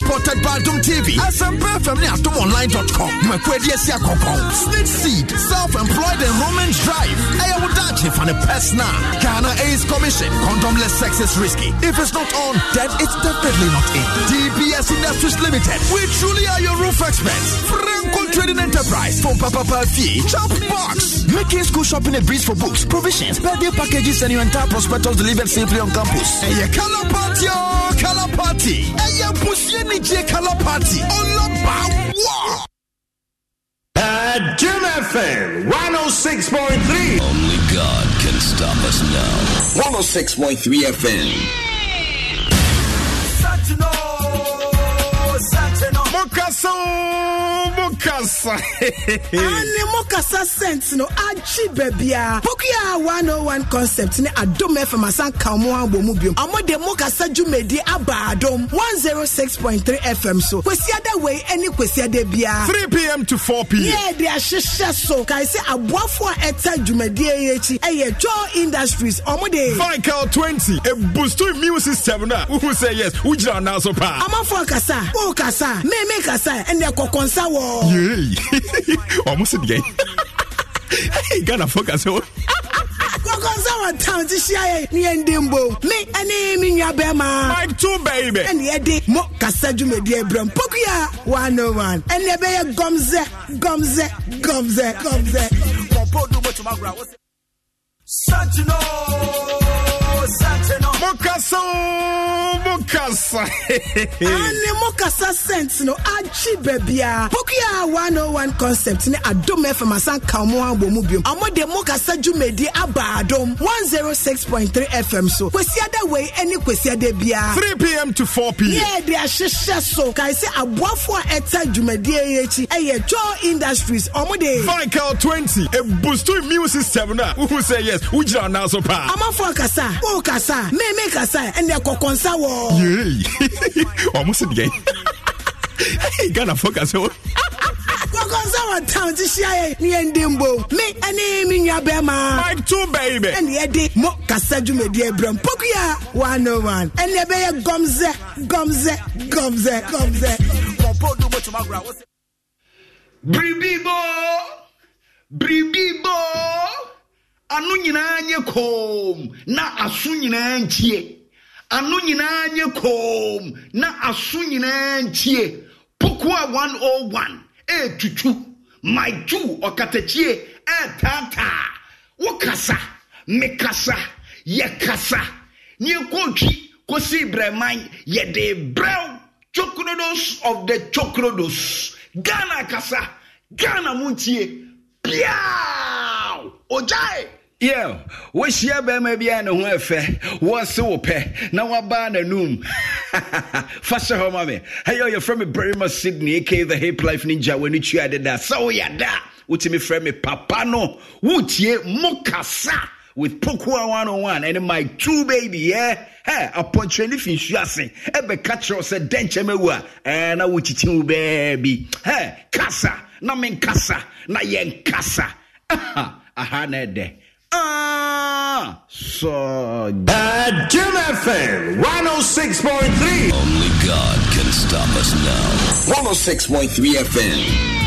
Supported by Dom TV. SMP Family at online.com. Makwedi Esia Kokon. Snake Seed. Self-employed enrollment drive. Aya Wudachi for the personal. Ghana AIDS Commission. Condomless sex is risky. If it's not on, then it's definitely not in. DBS Industries Limited. We truly are your roof experts. Franco Trading Enterprise. From Papa Pafi. Chop Box. Making school shopping a breeze for books, provisions, birthday packages, and your entire prospectus delivered safely on campus. Hey, color party, oh, color party. Hey, pussy DJ Color Party. Olaba War. Adom FM 106.3. Only God can stop us now. 106.3 FM. Mokasa, Mokasa. ane mokasa scent no agye baabia pokia 101 concept ne adom fm asan ka mo abɔ mu biom ɔmo de mokasa dwumadi aba adom 106.3 fm so kwasiada wei ne kwasiada biara 3 p.m. to 4 p.m. yɛ de ahyehyɛ so kae sɛ aboafoɔ a ɛta dwumadie yi akyi ɛyɛ joe industries ɔmo de Vical 20, a boost immune system. Now, who say yes? Jira now so pa? amanfoɔ kasa wo kasa meme kasa ɛnɛ kɔkɔnsa wɔ Yay! Almost again. Hey, Ghana focus. oh. kɔkɔnsa wɔ town ti hyia yɛ ne yɛndi mbo me ɛne me nua bɛrima Mike 2, baby. ɛne yɛde mo kasa dwumadie brɛ mpokua 101 ɛne ɛbɛyɛ gɔmzɛ gɔmzɛ gɔmzɛ gɔmzɛ Mokasa, Mokasa. ane mo kasa scent no agye baabia pokua 101 concept ne adom fm asan ka mo abɔ mu biom ɔmo de mo kasa dwumadi aba adom 106.3 fm so kwasiada wei ne kwasiada biara 3 p.m. to 4 p.m. yɛ de ahyehyɛ so kae sɛ aboafoɔ a ɛta dwumadie yi akyi ɛyɛ joe industries ɔmo de Vical 20, a boost immune system. Now, who say yes? Who jira now so pa? amanfoɔ kasa wo kasa ɛna ɛmɛ kasa ɛna ɛkɔkɔ nsa wɔ. yee ɔmo si deɛ ghana focus. kasa wɔ. kɔkɔ nsa wɔ town ti hyia yɛ ni yɛn den bo mi ɛni mi nua bɛɛ ma. mike tún bɛyi bɛ. ɛni yɛ de mo kasa dwumadie brɛ mpokuya one oh one ɛni ɛbɛ yɛ gɔmzɛ gɔmzɛ gɔmzɛ gɔmzɛ. biribi bo biribi bo ano nyinaa nyɛ koom na aso nyinaa ntie. Ano nyinaa nyɛ koom na aso nyinaa ntie. Pokoa 101 ɛɛtutu maitu ɔkatakyie ɛɛtaataa wokasa mekasa yɛkasa ne yɛkɔtwi kɔsii brɛman yɛde brɛw chokrodos of the chokrodos. Ghana kasa ghana mu ntie piaw ogyae Yo, wohyia bɛrima bi a ne ho ɛfɛ wɔse wo pɛ na woabaa n'anum. Fa hyɛ hɔ ma me. Ɛyɛ yɛfrɛ me barima sydney aka the hip life ninja w'ani tua deda. Sɛ woyɛ da wotumi frɛ me papa no. Wotie mo kasa with Pokua 101 and my two baby, yeah. Hey, apɔntwerɛne fi nsuo ase. Ɛbɛka kyerɛw sɛ dɛnkyɛm awu a? Ɛɛ na wokyikyi wo baabi. Hey, kasa na menkasa na yɛnkasa. Aha aha na ɛdɛ ah so Adom FM 106.3. Only God can stop us now. 106.3 FM.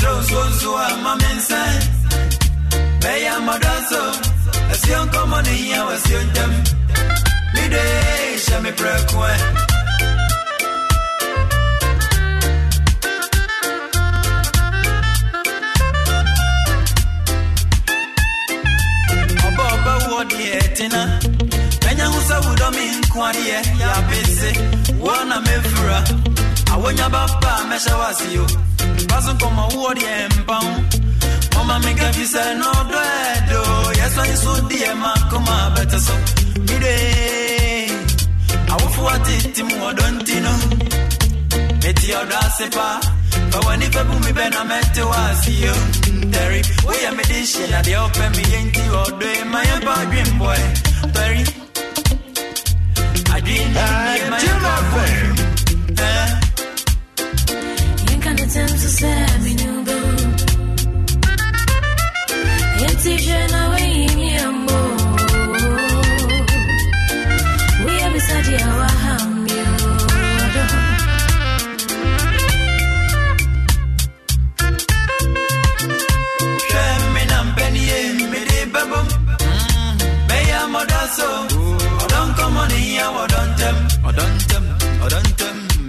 zozozoa mamensa beya madanso asionkomoniya wasiontam midesha miprekue ọbọba wọdiẹ tina mẹnyahusawudomi nkwadeɛ yabese wọ na mefura awonya baba mɛhyɛ wase o mpa so nkɔmmɔ wowɔ deɛ mpa ho mɔma mekafi sɛ na ɔdɔ ɛdo yɛsɔne so. Deɛ makoma bɛte so mire awofo atete don't nti no. Meti ɔdɔ ase but when w'ani fɛ boom, me bɛ na mɛte wɔ aseo ntɛre woyɛ mede hyɛ adeɛ wopɛ meyɛ nti ɔdɔ e ma yɛmpa adwembɔe tɔre adwene yɛ ma my adwembɔe Ces amis nous. Et si je n'en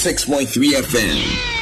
106.3 FM.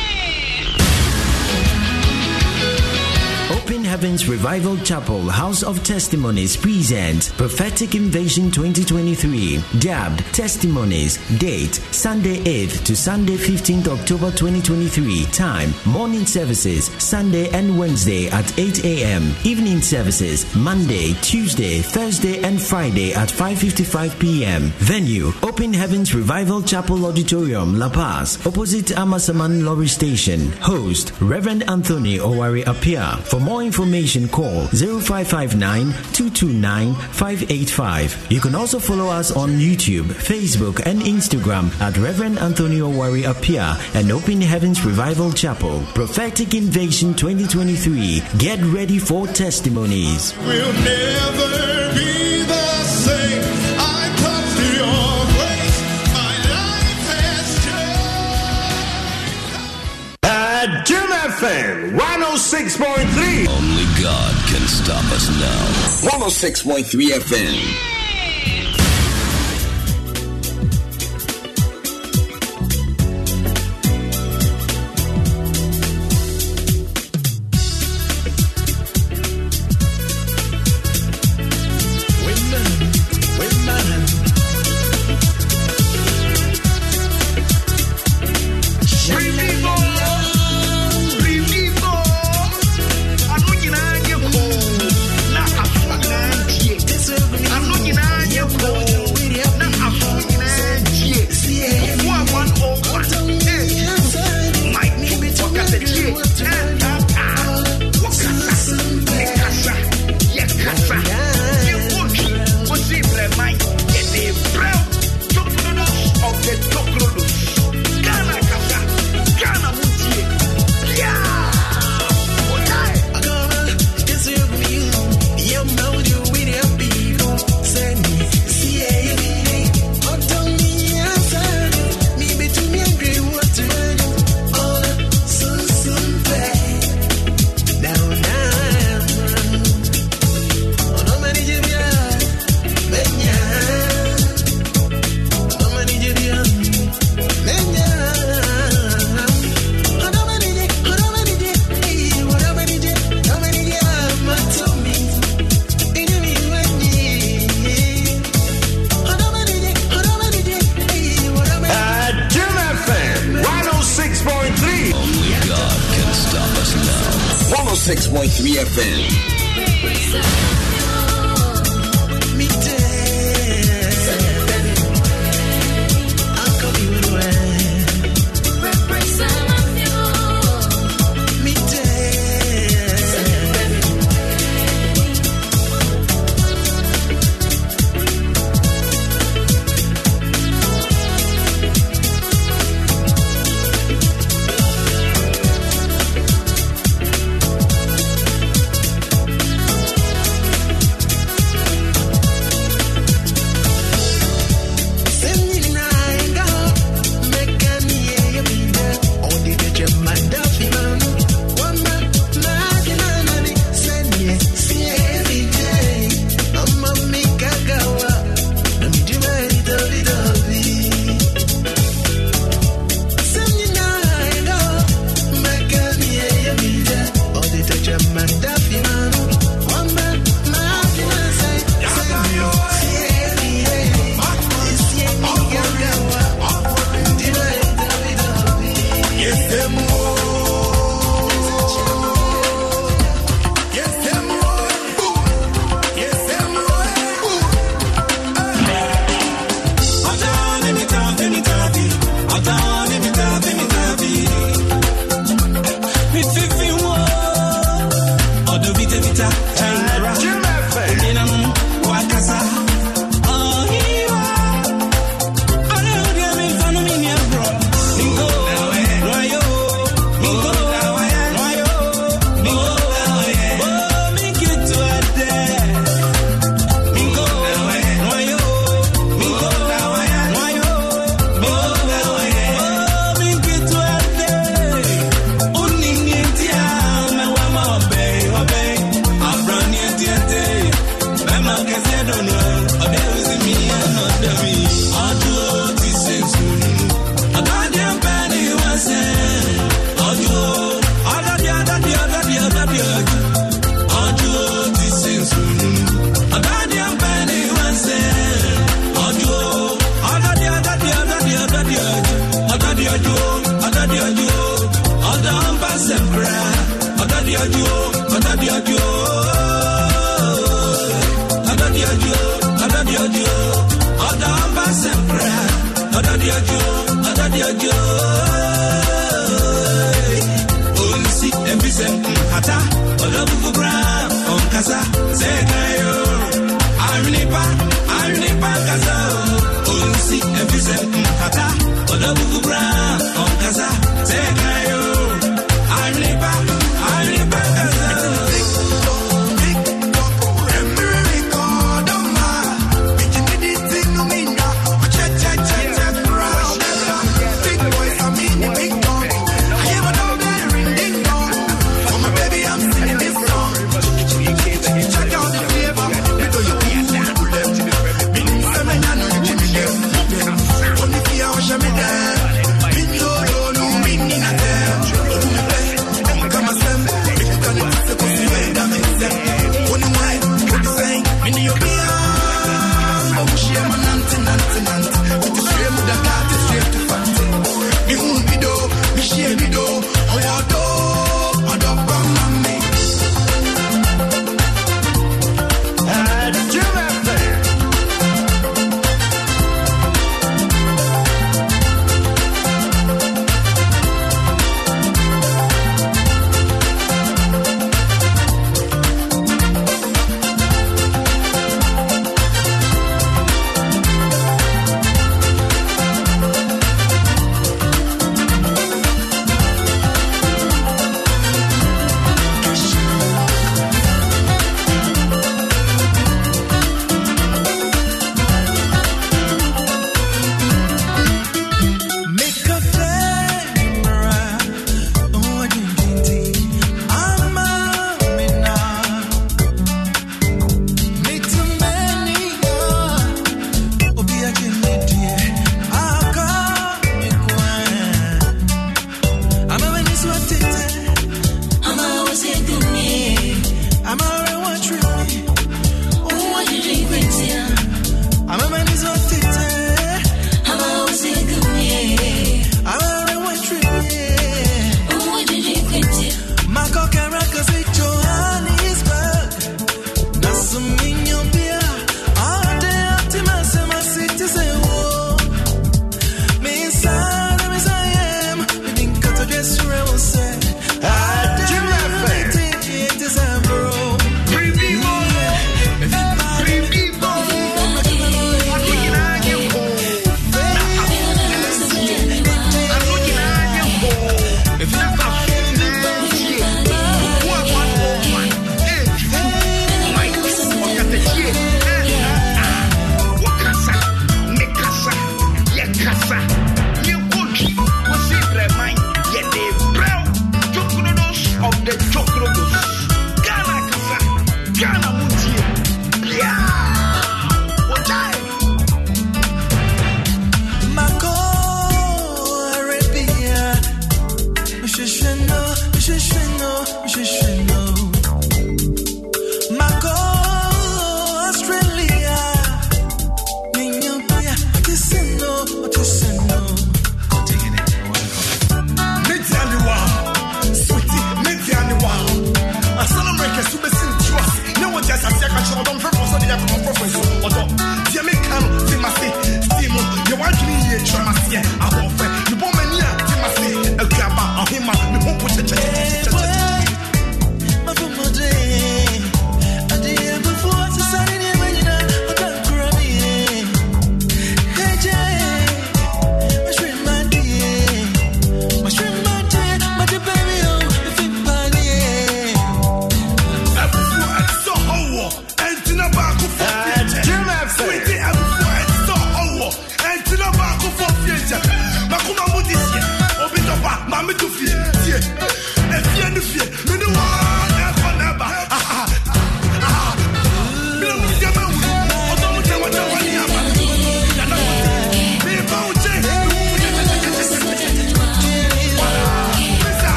Open Heavens Revival Chapel House of Testimonies presents Prophetic Invasion 2023 dubbed Testimonies date Sunday 8th to Sunday 15th October 2023 time morning services Sunday and Wednesday at 8 a.m. evening services Monday Tuesday Thursday and Friday at 5:55 p.m. venue Open Heavens Revival Chapel Auditorium La Paz opposite Amasaman Lorry Station host Reverend Anthony Owari Apia for more information call 0559 229 585 you can also follow us on YouTube Facebook and Instagram at Reverend Anthony Owari Apia and Open Heavens Revival Chapel Prophetic Invasion 2023 get ready for testimonies will never be the same. I come to your grace. My life has changed. Adom FM 106.3. Only God can stop us now. 106.3 FM.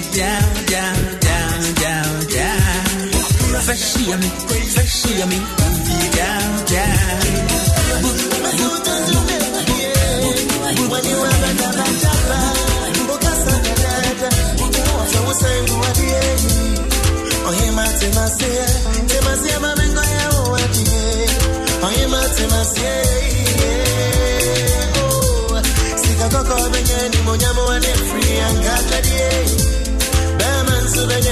down, down, down, down, down. Fascia me, fascia me, down, down. Temasia, free Yo,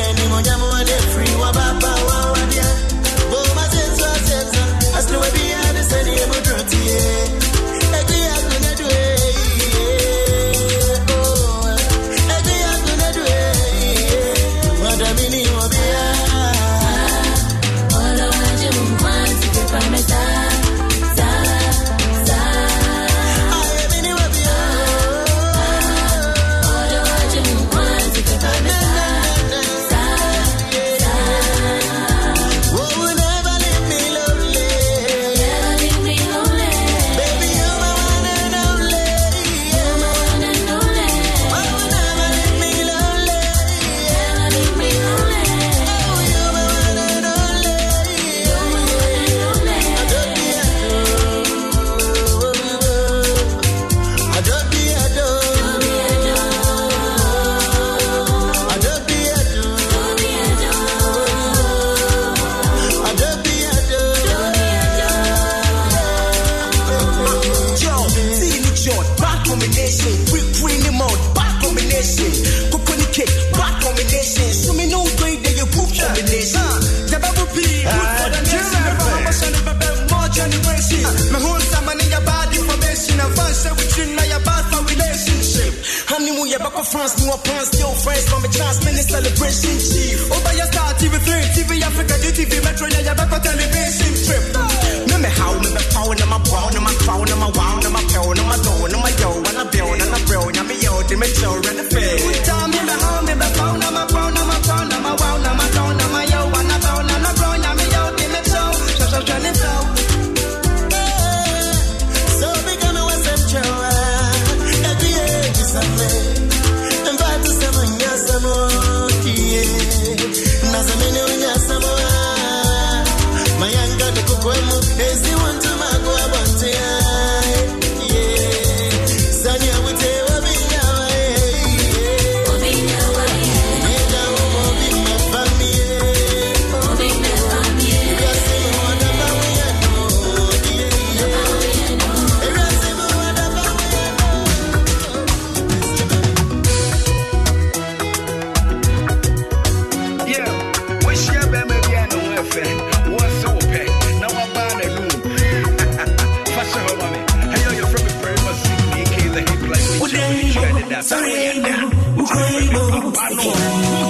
Sorry,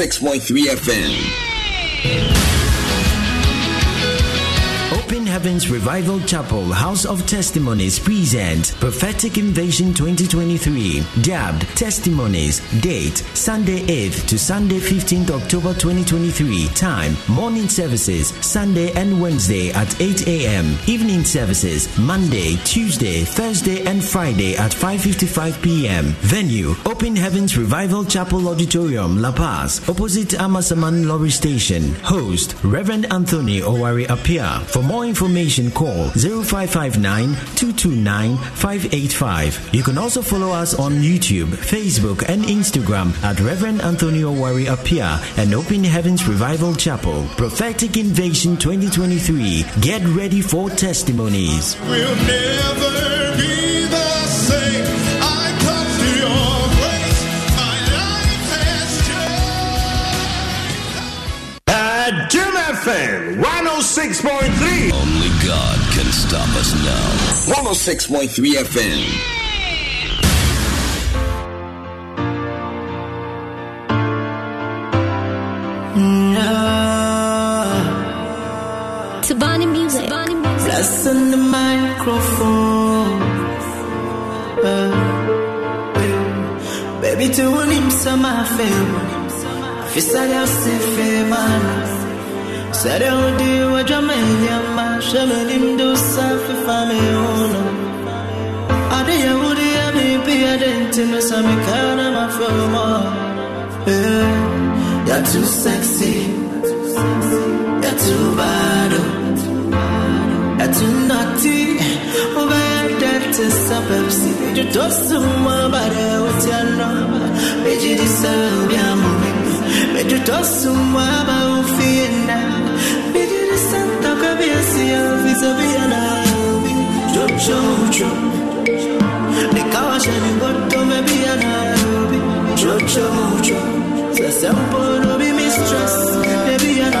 106.3 FM. Open Heavens Revival Chapel House of Testimonies present Prophetic Invasion 2023 dubbed Testimonies date Sunday 8th to Sunday 15th October 2023 time morning services Sunday and Wednesday at 8 a.m. evening services Monday Tuesday Thursday and Friday at 5:55 p.m. venue Open Heavens Revival Chapel Auditorium La Paz opposite Amasaman Lorry Station host Reverend Anthony Owari Apia for more information, call 0559 229 585. You can also follow us on YouTube, Facebook, and Instagram at Reverend Antonio Wari Apia and Open Heavens Revival Chapel. Prophetic Invasion 2023. Get ready for testimonies. We'll never be the same. I come to your grace. My life has changed. Adom FM 106.3. Only God can stop us now. 106.3 FM. Bless on the microphone. Uh, baby, some my favor. Fisaya se man. Said I would do a Jamaica, man. Shamalim do Safi family owner. Ade ya would ya me be a dent in the Samikana, my firma. You're too sexy. You're too bad. oh. You're too naughty. Over that is a Pepsi. You toss someone, but I was your number. Made you deserve your money. Made you toss someone, but I feel now. Made you deserve the Kabiasi of his Aviana. Jojo, Jojo. The caution you got to me be an Arabi. Jojo, Jojo. The simple no be mistress. Maybe an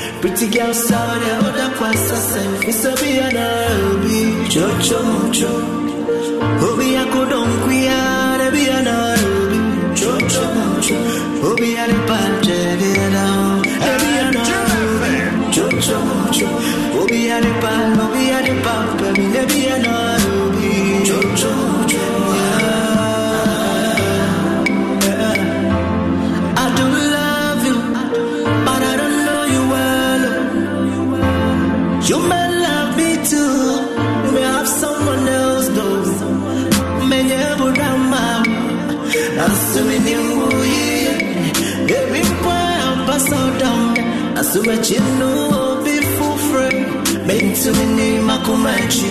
pretty girl saw the other class I say, baby, see Ishaenche, o da super X and ferry treme. Racing the ferry and the say, pretty girl saw the other class I say, it's a be an Arabi, Jojo Mojo, Obi Jojo Mojo, Obi Alipanje, be an Arabi, Jojo Mojo, Obi Alipan, Assuming you know be full free. Make to me name my comanche.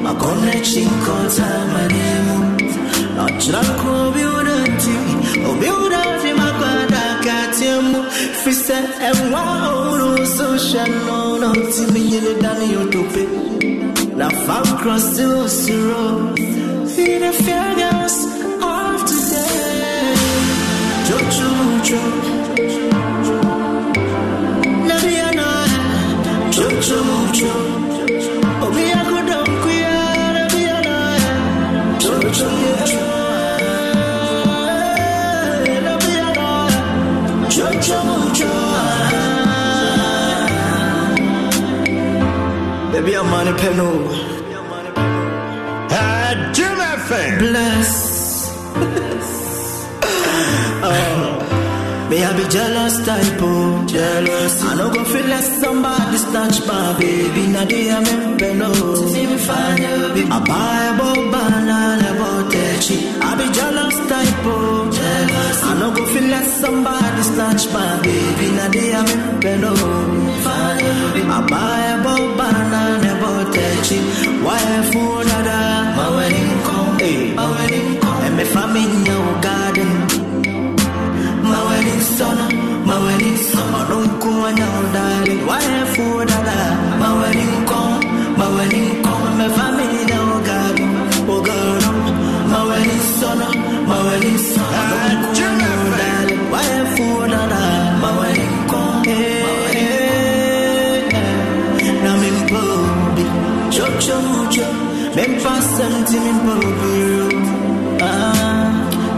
My connection call time my name. Not drunk or beauty. Oh, beauty, my God, I got him. Fisa and wow, social no, no, your dope. Now, far across the road. See the fair girls of today. Jojo, Jojo. Baby, I'm on a penal. Adom FM. Bless. May oh, oh. eh, I be jealous type oh Jealous. I no go feel like somebody snatch my baby. Now they am oh. in baby. I buy a bow banana about I eh, be jealous type oh Jealous. I no go feel like somebody snatch my baby. Now they am in baby. I buy a bow banana about Why fool dada My wedding come hey. My wedding come. And me family your garden my wedding son, my wedding son. Don't go on your darling. Why for that? My wedding come, my wedding come. My family now, God, oh God, my wedding son, my wedding son. Don't go on your darling. Why for that? My wedding come, hey, hey, hey.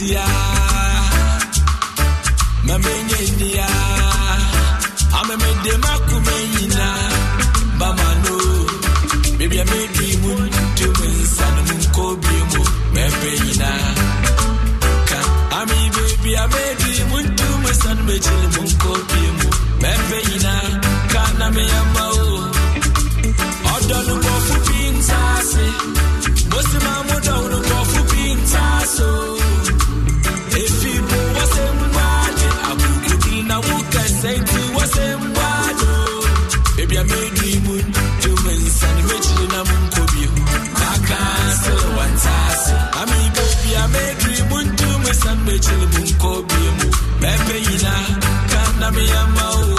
ni besia Mamenya india. Amemede makume yina Bamano Baby I made me moon to me son moon kobi mu Mepe yina Ka Ami baby I made me moon to me son me chill moon kobi mu Mepe yina Ka na me yama o. Odo no fu pinsase Bosi mamu son me. Chill moon kobi mu kana me yama o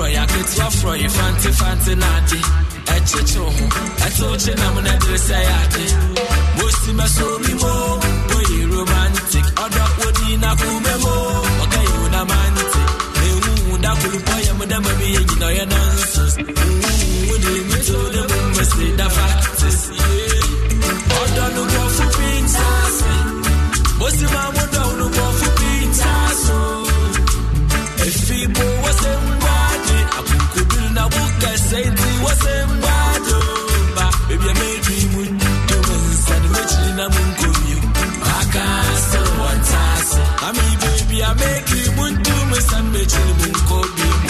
Nti fɔfrɔ yɛ aketewa frɔ yɛ fante fante n'ade ɛkyekyew ho ɛte wo kye nam na dere sɛ yɛ ade mosi mɛso mi mo woyɛ romantic. Ɔdɔ wodi na kume mo ɔka yi wo na mante ewu da kulupɔ yɛ mo dɛma bi yɛ nyina ɔyɛ nonsense. Wode mi to de mo mmɛse da factis ɔdɔ no bɔfo pintaase mosi ma mo dɔ baby what do you want to do? I make me moon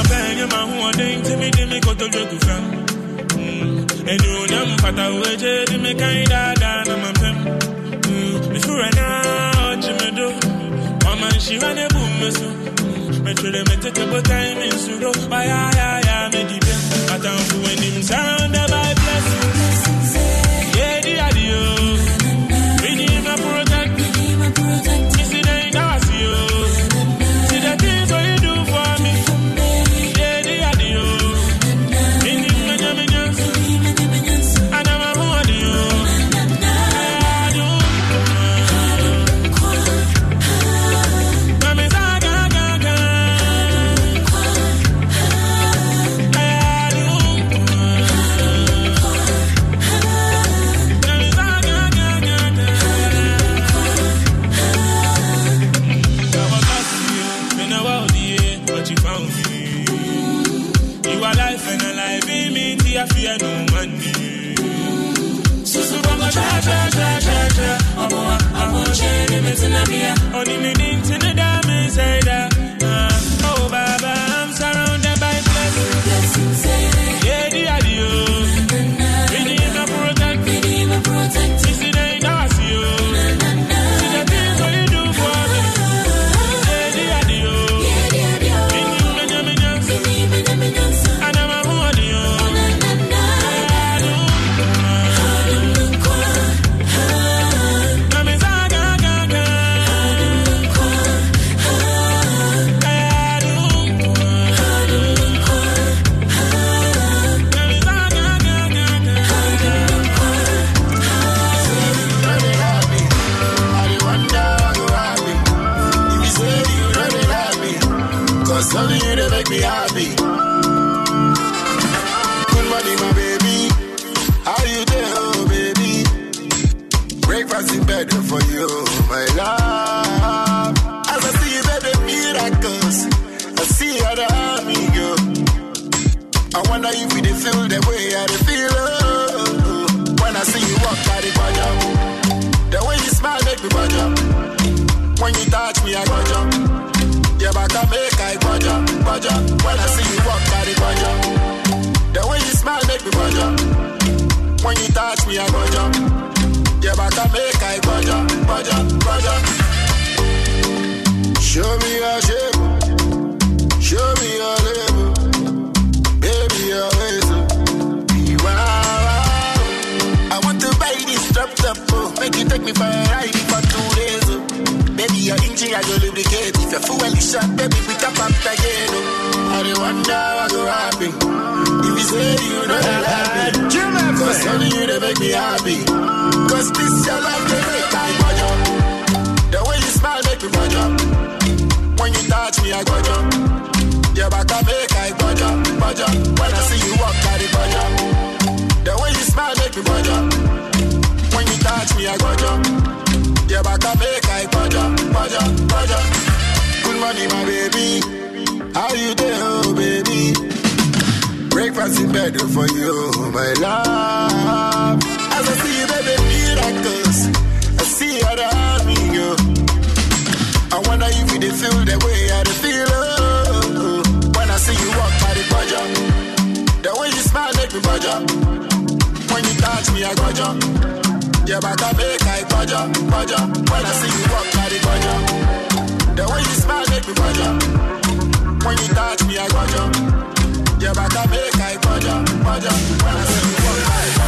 na bɛn ma me, me the fam. And you know, I'm fat away, Jay, me kind of down, I'm a fem. Before I know, Jimmy do. Mama, she ran a boom, so. Mm. Me tell them, me yeah, metina mia, Show me your shape, show me your label, baby your ways. oh. Wow, I want to buy this drop top, oh. make you take me for a ride for two days. Oh. Baby, your engine I go lubricate. If your fuel is shot, baby, we tap up again. Oh. I dey wonder what go happen if you say you know that happy. Cause only you they make me happy. Cause this your love they make I budget. The way you smile make me budget. When you touch me, I go jump. Yeah, back I make I budget, budget. When I see you walk by the budget. The way you smile make me budget. When you touch me, I go jump. Yeah, back I make I budget, budget, budget. Good morning, my baby. How you doing, oh baby? Breakfast in bed for you, my love. As I see you, baby, miracles. I see how the army go. I wonder if you feel the way I dey feel. Oh, when I see you walk by the budget, the way you smile make me budget. When you touch me, I go jump. Yeah, back I make I budget, budget. When I see you walk by the budget, the way you smile make me budget. When you touch me, I jump. Yeah, back I make I budget, budget. When I see you walk by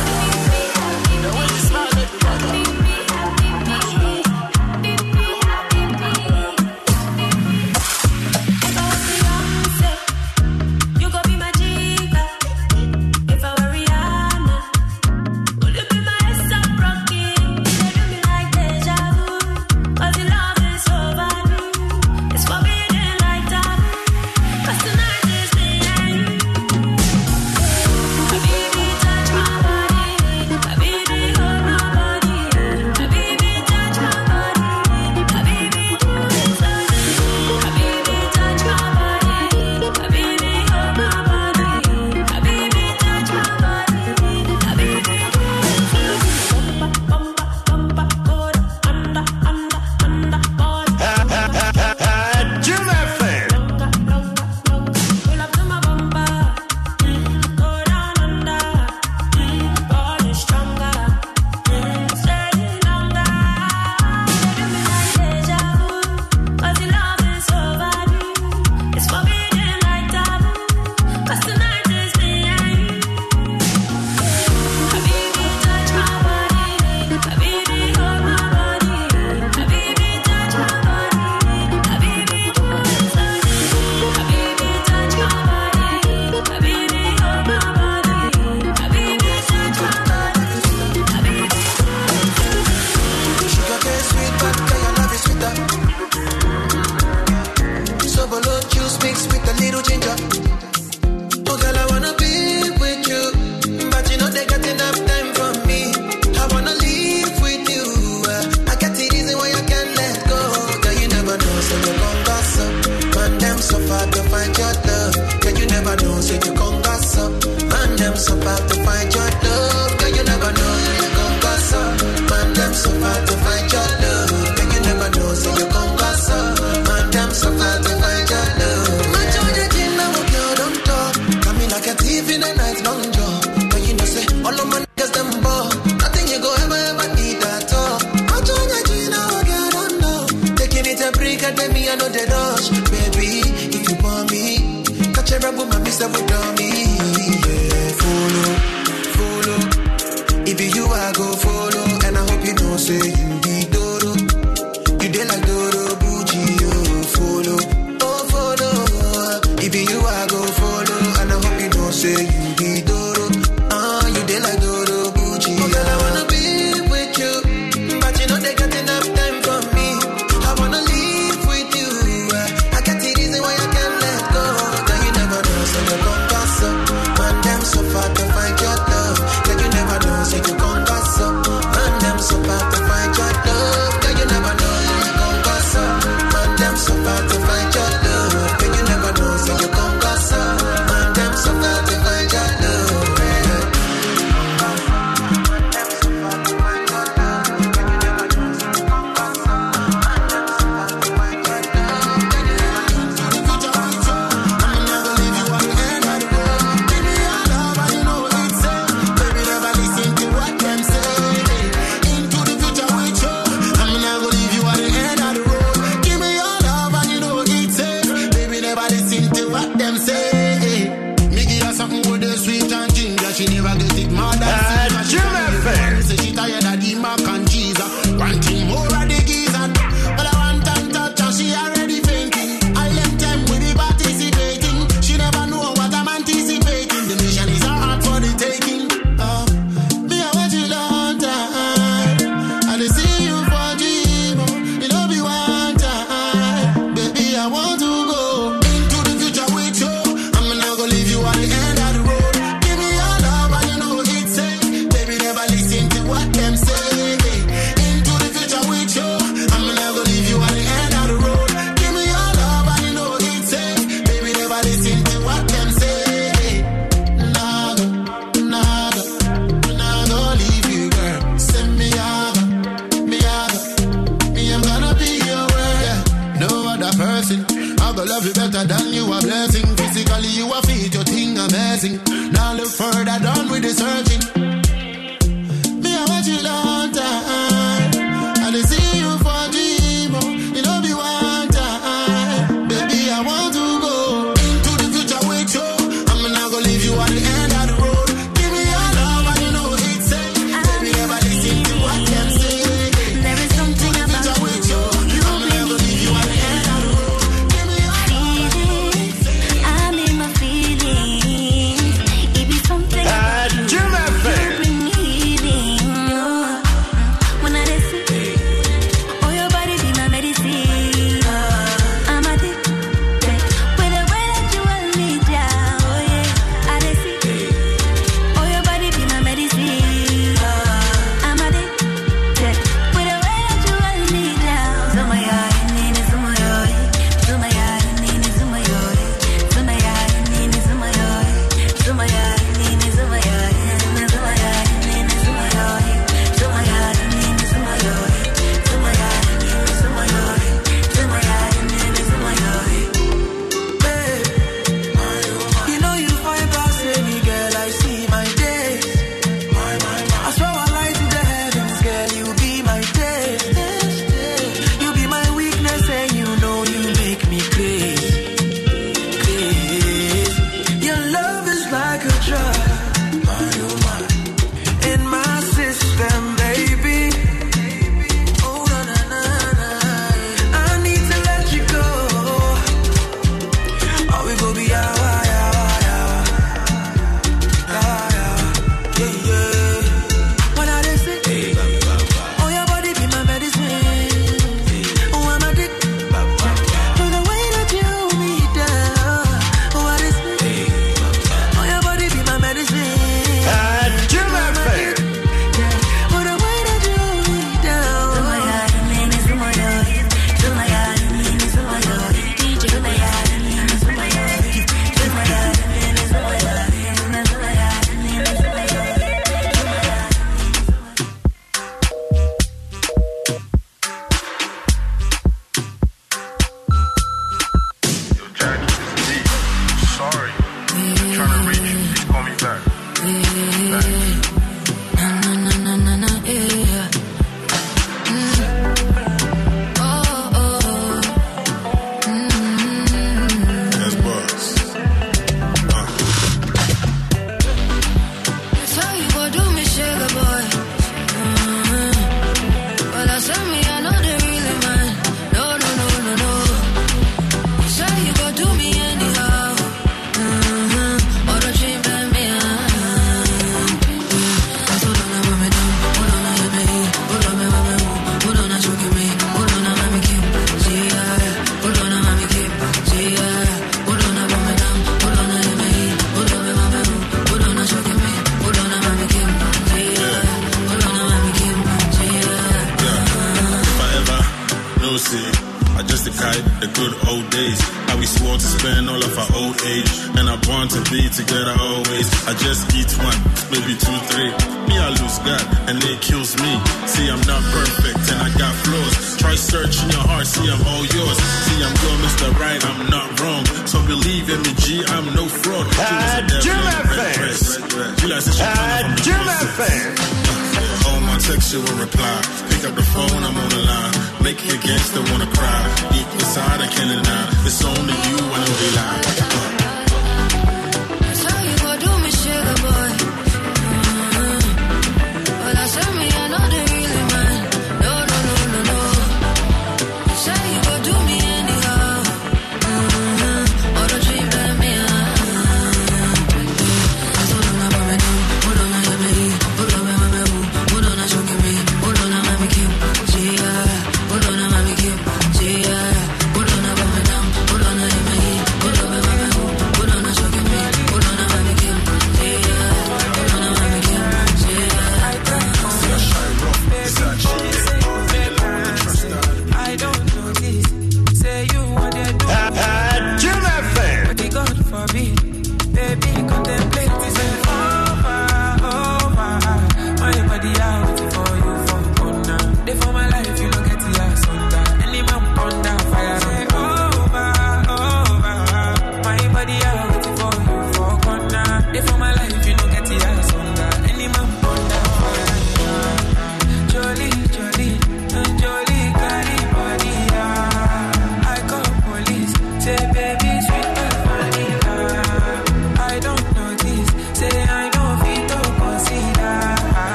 pursue and.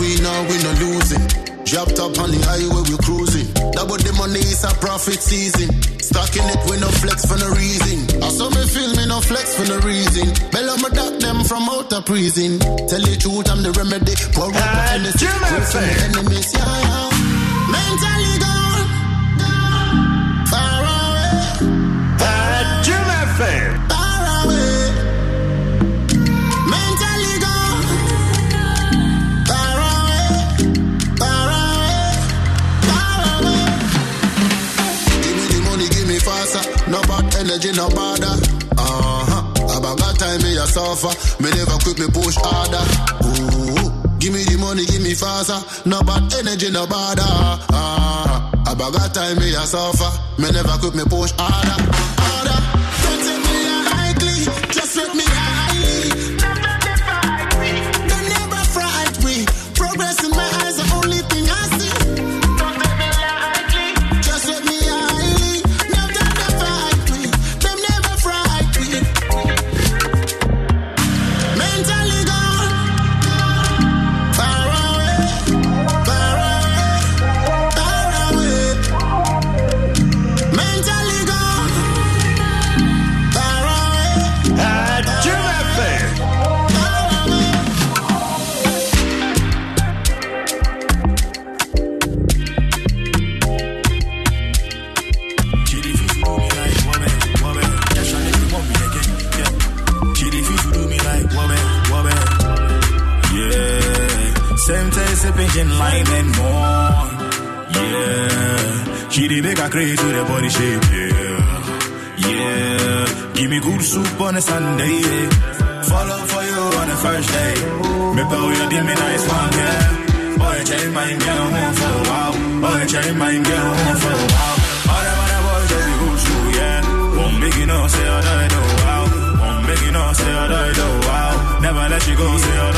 we know we no losing. Dropped up on the highway, we cruising. Double the money it's a profit season. Stacking it, we no flex for no reason. I saw me feel me no flex for no reason. Bella me duck them from out of prison. Tell the truth, I'm the remedy. Pour up on enemies, yeah, yeah. Mentally energy no bother. Uh-huh. About that time me a suffer. Me never quit me push harder. Ooh. Give me the money, give me faster. No bad energy, no bother. Uh-huh. About that time me a suffer. Me never quit me push harder. crazy to the body shape, yeah. Yeah, give me good soup on a Sunday, yeah. For you on the first day. Me bow you give me nice one, yeah. Boy, change my girl home for a while. Boy, change my girl home for a while. All the other boys just be good too, yeah. Won't make you know, say I die, no, wow. Won't make you know, say I die, no, wow. Never let you go, say I don't know.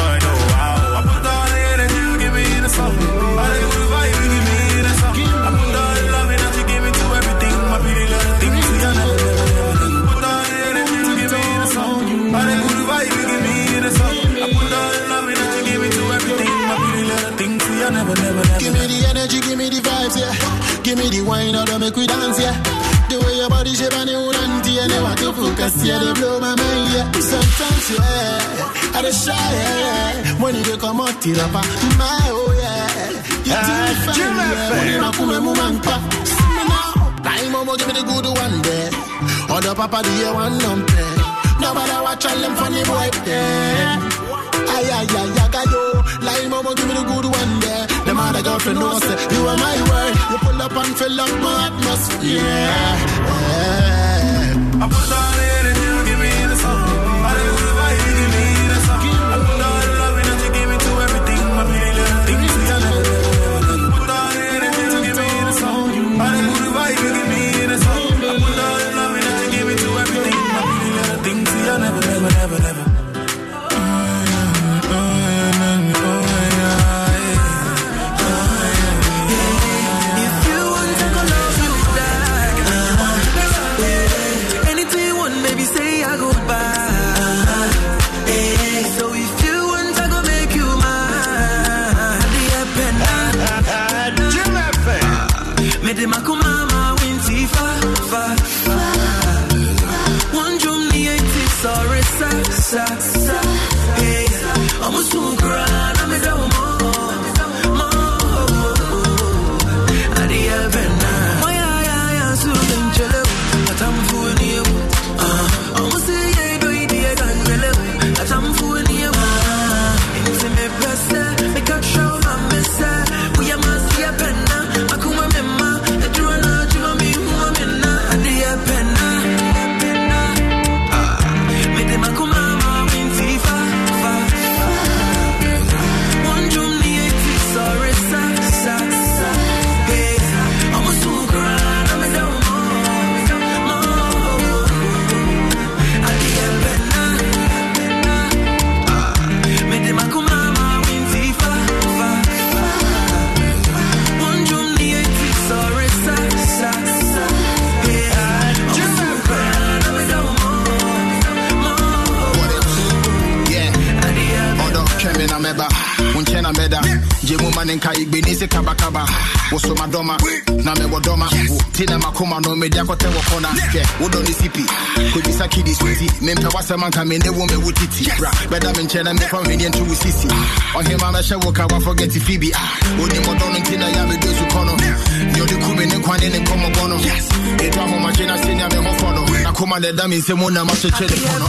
Vibes, yeah. Give me the wine, or make we dance, yeah. The way your body shape and you auntie and you want to focus, yeah, they blow my mind, yeah. Sometimes, yeah, I just shy, yeah. When you come out, it up, my oh, yeah. You do me fine, yeah. When you come and move and pop. See me now. Time, mama, give me the good one, there. Other papa, the year one, number. Nobody watch all them funny boy, yeah. Ay, ay, ay, ay, yo. Like mama, give me the good one there. The mother girlfriend knows that you are my word. You pull up and fill up my atmosphere. Yeah. yeah. I put all the sa sa I'm a sukra na me da mo Jemu maninka igbeni se kaba kaba. Woso madoma. Na me wodoma. Tina makoma no media kote wakona. Wodo ni sipi. Kujisa kidi switi. Mempe wase manka mende wo me wutiti. Beda menche na me kwa meni entu usisi. Ohima na she woka wa forget Phoebe. Oni modono ntina ya me dozu kono. Nyodi kube ne kwane ne komo bono. Eto aho machina senya me hofono. Na kuma ne dami se muna macheche de kono.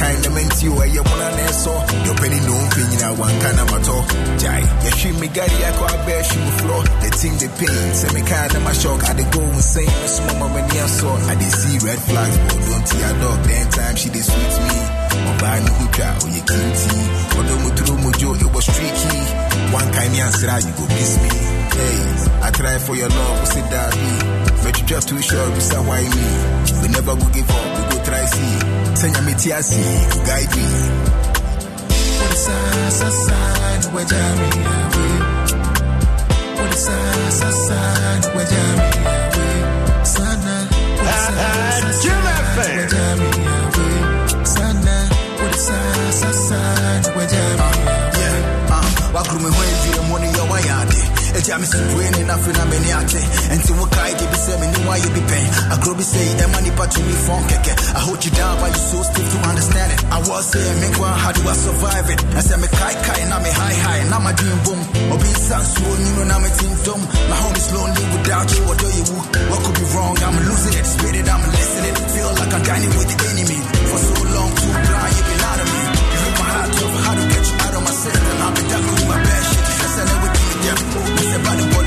kind of meant you, you want to so. You're penny no thing in one kind of matter. Jai, you shoot me, Gary, I go out there, shoot the floor. The team, the pain, say me kind of my shock. I dey go insane, miss mama when you. I dey see red flags, but don't see a dog. Then time she dey sweet me. Ọbaa ni ho twa oyɛ kinti ɔdɔ mu turo dwo it was tricky one kind answer ah, you go miss me hey I try for your love we say that me just too sure you bisa why me we never go give up try nyame ti ase guide me. Saa na wagya me awe Wode saa saa saa me Sana me Sana saa na wagya me awe wakuru a jam is brain enough in a maniac. And to what I give me no why you be pain. I grow be say that money part to me from keke. I hold you down, but you so stiff to understand it. I was saying, make one, how do I survive it? I said, me kai kai, now me high high, now my dream boom. Or be sans you know, now me team dumb. My home is lonely without you, what do you? What could be wrong? I'm losing it, spit I'm listening. Feel like I'm dining with the enemy for so long too. Everybody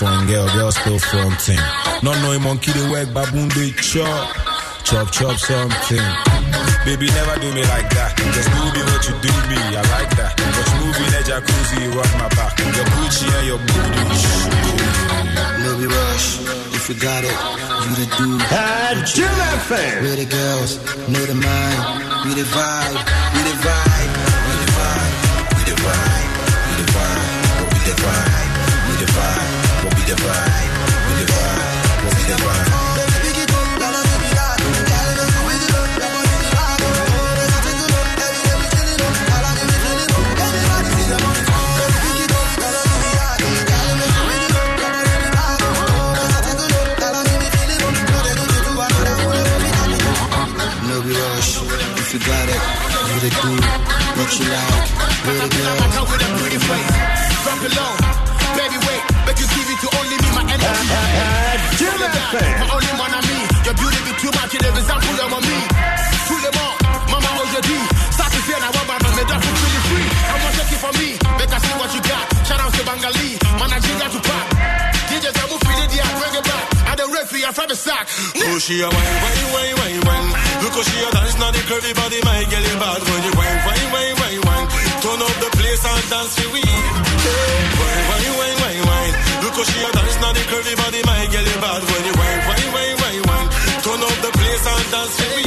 from girl, girl still fronting. Not knowing monkey they work, baboon they chop, chop chop something. Baby, never do me like that. Just do me what you do me, I like that. Just movie in a jacuzzi, rock my back. Your Gucci and your booty. Maybe rush if you got it. You the dude. Ah, Jim FM. We the girls, know the mind, we the vibe. she like? Where the girl? I come with a pretty face. Drop it low. Baby, wait. but you see me to only me, my energy. Jim FM. My only one on me. Your beauty be too much. You live example on me. for the. Oh, she a wine, wine, wine, wine, wine. Look how she a dance, now the curvy body, my girl, you bad when you wine, wine, wine, wine, wine. Turn up the place and dance for we. Wine, wine, wine, wine, wine. Look how she a dance, now the curvy body, my girl, you bad when you wine, wine, wine, wine, wine. Turn up the place and dance for we.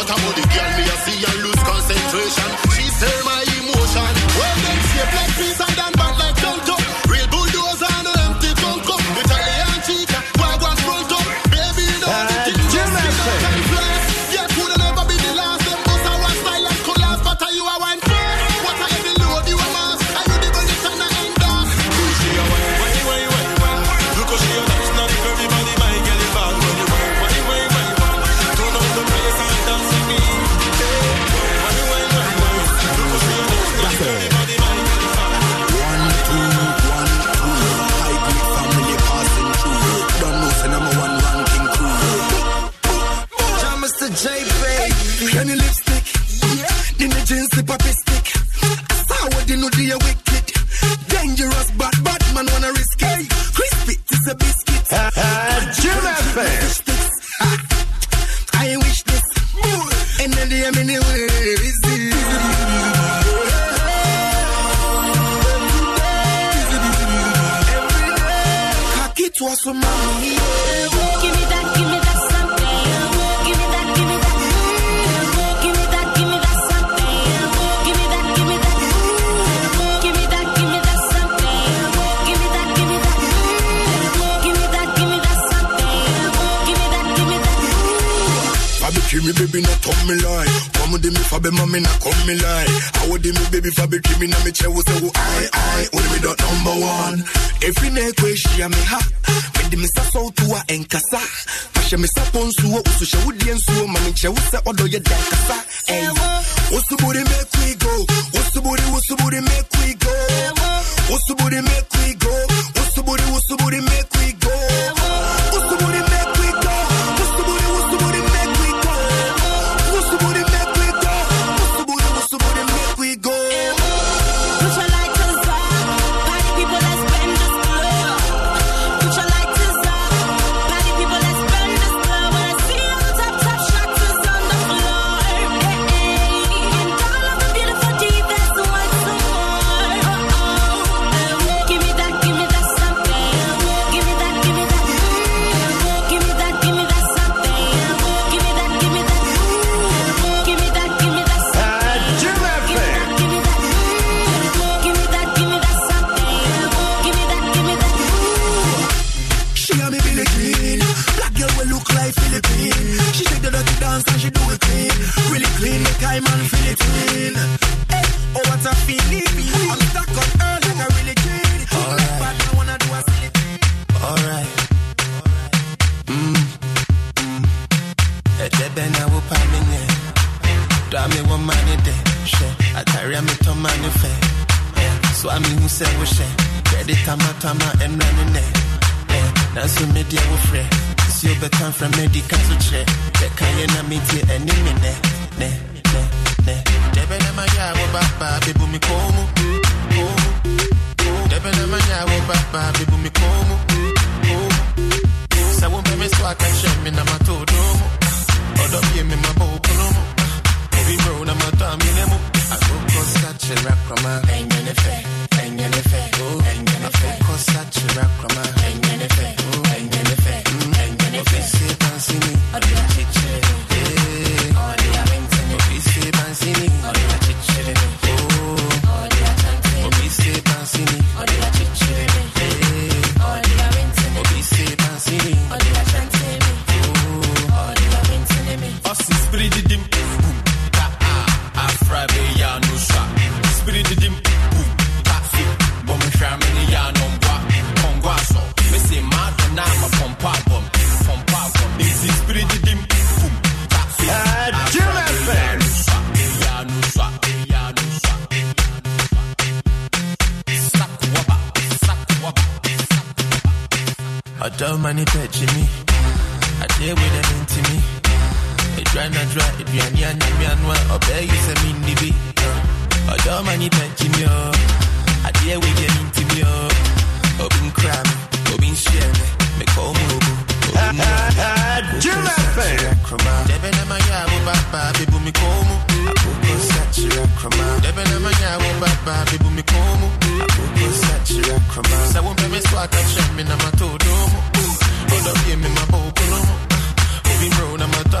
What about the girl me be mommy na come me lie. I would me baby for be me na me chair say who I I would me dot number one. Every neck way she me ha. When the Mr. Soul to a enkasa. Pasha me su suo usu she would dien suo mami chair who say odo ye dan kasa. Eh. Usu booty make we go. Usu booty usu booty make we go. Usu booty make we go. Usu booty usu booty make we go. So I mean, who said, wish it? Ready, Tama Tama, and running it. That's who made your friend. It's your better from medical to check. The Kayana meet you and you mean it. Ne, ne, ne. Debena Maya, Baba, Bibu Mikomu. Debena Maya, Baba, Bibu Mikomu. Sawo me so I can share me na matodomo. Odo ye me mabo kunomo. Obi bro na matamine mo. Akoko sa che rakrama. Enye ne fe. Enye ne fe. Enye ne fe. Akoko sa che rakrama. Enye ne fe. Enye mani pẹ̀jì mi ọ̀, àdéhùn ẹ̀mí ntì mi ọ̀. Obi nkura mi, obi nhyia mi, mekọ̀ ọmọ ogun. Jim FM. Debe na ma ya wo baba bebu mi komu. Akoko sachira krama. Debe na ma ya wo baba bebu mi komu. Akoko sachira krama. Sa wo me so aka che mi na ma to do mo. Odo bi mi ma bo kuno mo. Obi bro na ma ta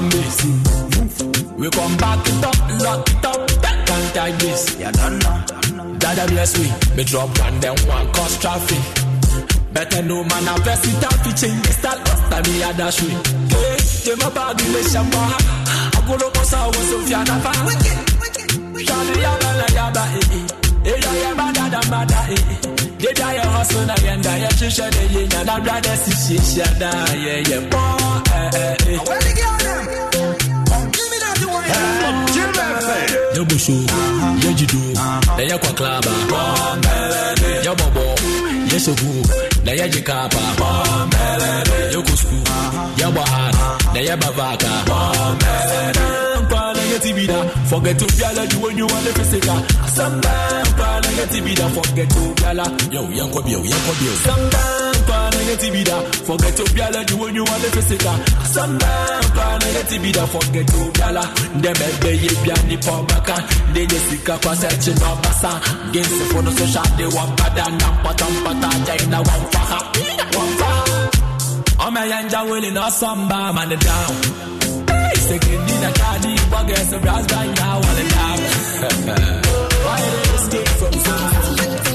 life and family. We come back it up, lock it up, back and like this. Yeah, don't know. Dada bless we. Me drop one, then one cause traffic. Better know man, I best it out, fi change the style, last time me a dash way. Hey, je my bag in the shamba. I go look us out, so fi anafa. Shadi yaba la yaba, eh, eh. Eh, ya yaba da da ma da, eh, eh. They die a hustle na yenda, ya chisha de ye, ya na brother si shi shi da, yeah, yeah, boy, eh, eh, eh. Where the girl them? Give me that the FM. Yo bushu, yo jidu, na ya kwa klaba. Yo bobo, yo sogu, na ya jikapa. Yo kusku, yo bahad, na ya bavaka. Kwa na ya tibida, forget to biala you when you want the physical. Sometimes kwa na ya tibida, forget to biala. Yo, yanko bio, yanko bio. Sometimes kwa na ya tibida, forget to biala you when you want the physical. Sometimes kwa na ya tibida, forget to biala. Ndeme beye biani pambaka, ndenye sika kwa searching no basa. Gensi for no social de wampada, nampata mpata, jaina wamfaha, wamfaha. Ome yanja wili no samba, man it down. Second in a bugger, so brass bang now, all. Why they escape from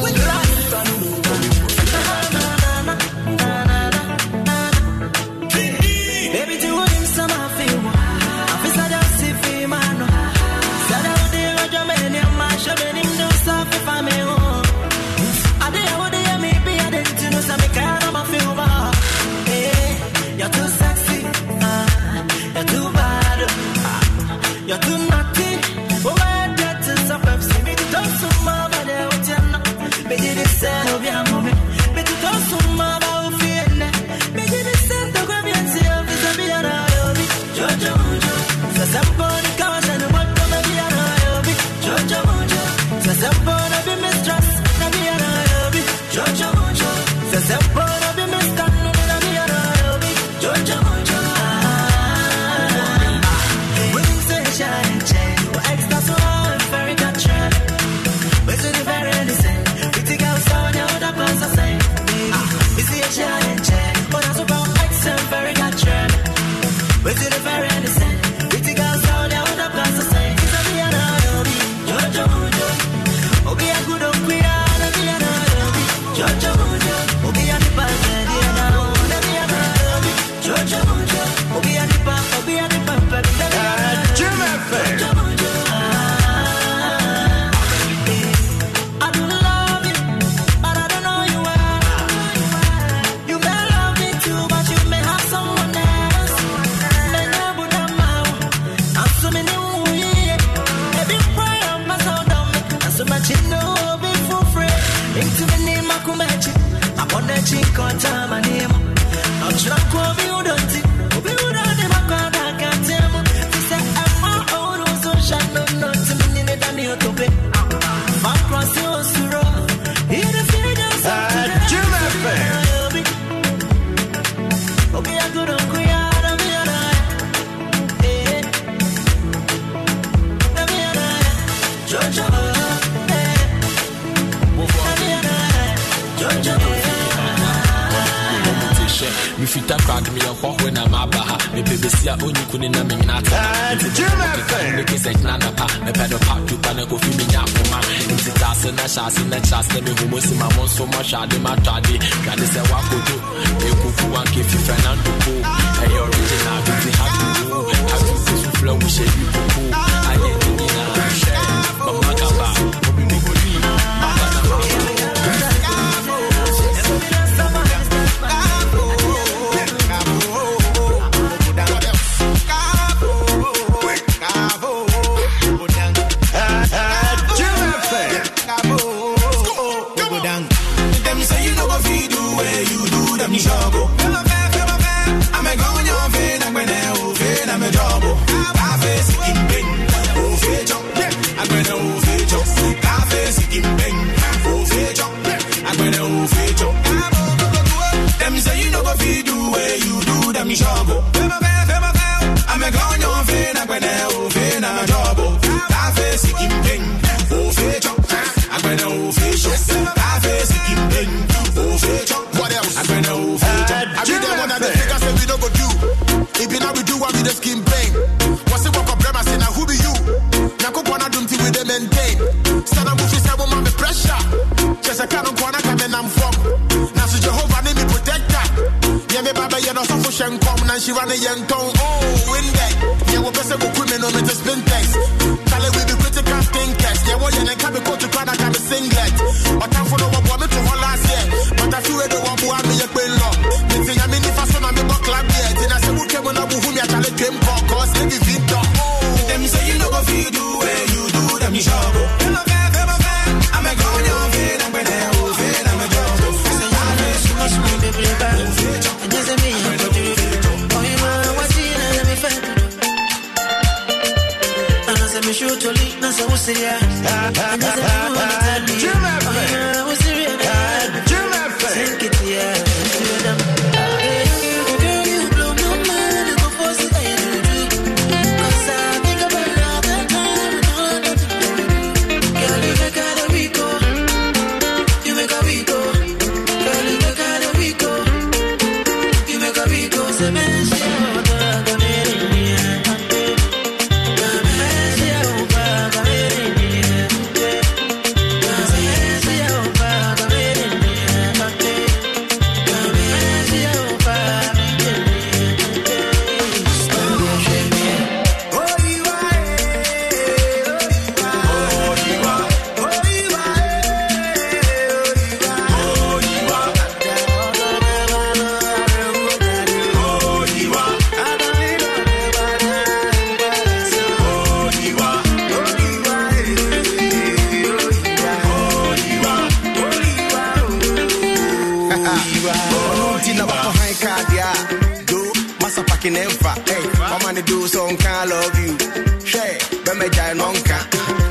making them fat. Hey, my money do some kind love you. Share, but me die nonka.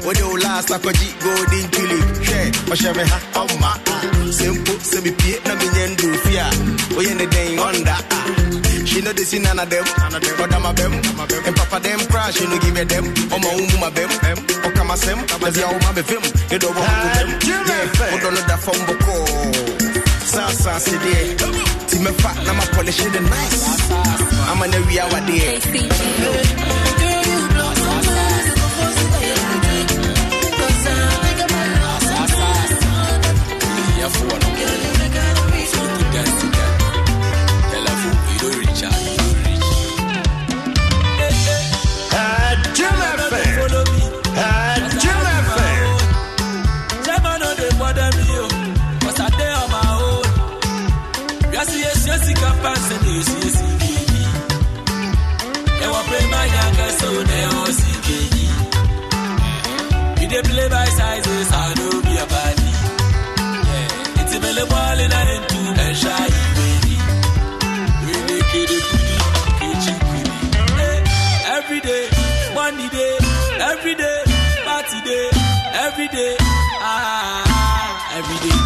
What do last like a jeep golden chili? Share, but share me ha on my simple, semi piet, na me yen do fear. We in the day on that. She know this in none of them, but I'm a them. And papa them cry, she no give a them. Oh my own, my them. Oh come as them, as your mama film. You don't want to them. Yeah, we don't know that from Boko. Sasa, see there. See me fat, now my polish it nice. I'm an area what there. Dey play by sizes, I know be a body. Yeah, it's a belly ball in a into and shy baby. We kudi, kichi kudi. Hey, every day, money day, every day, party day, every day. Ah, every day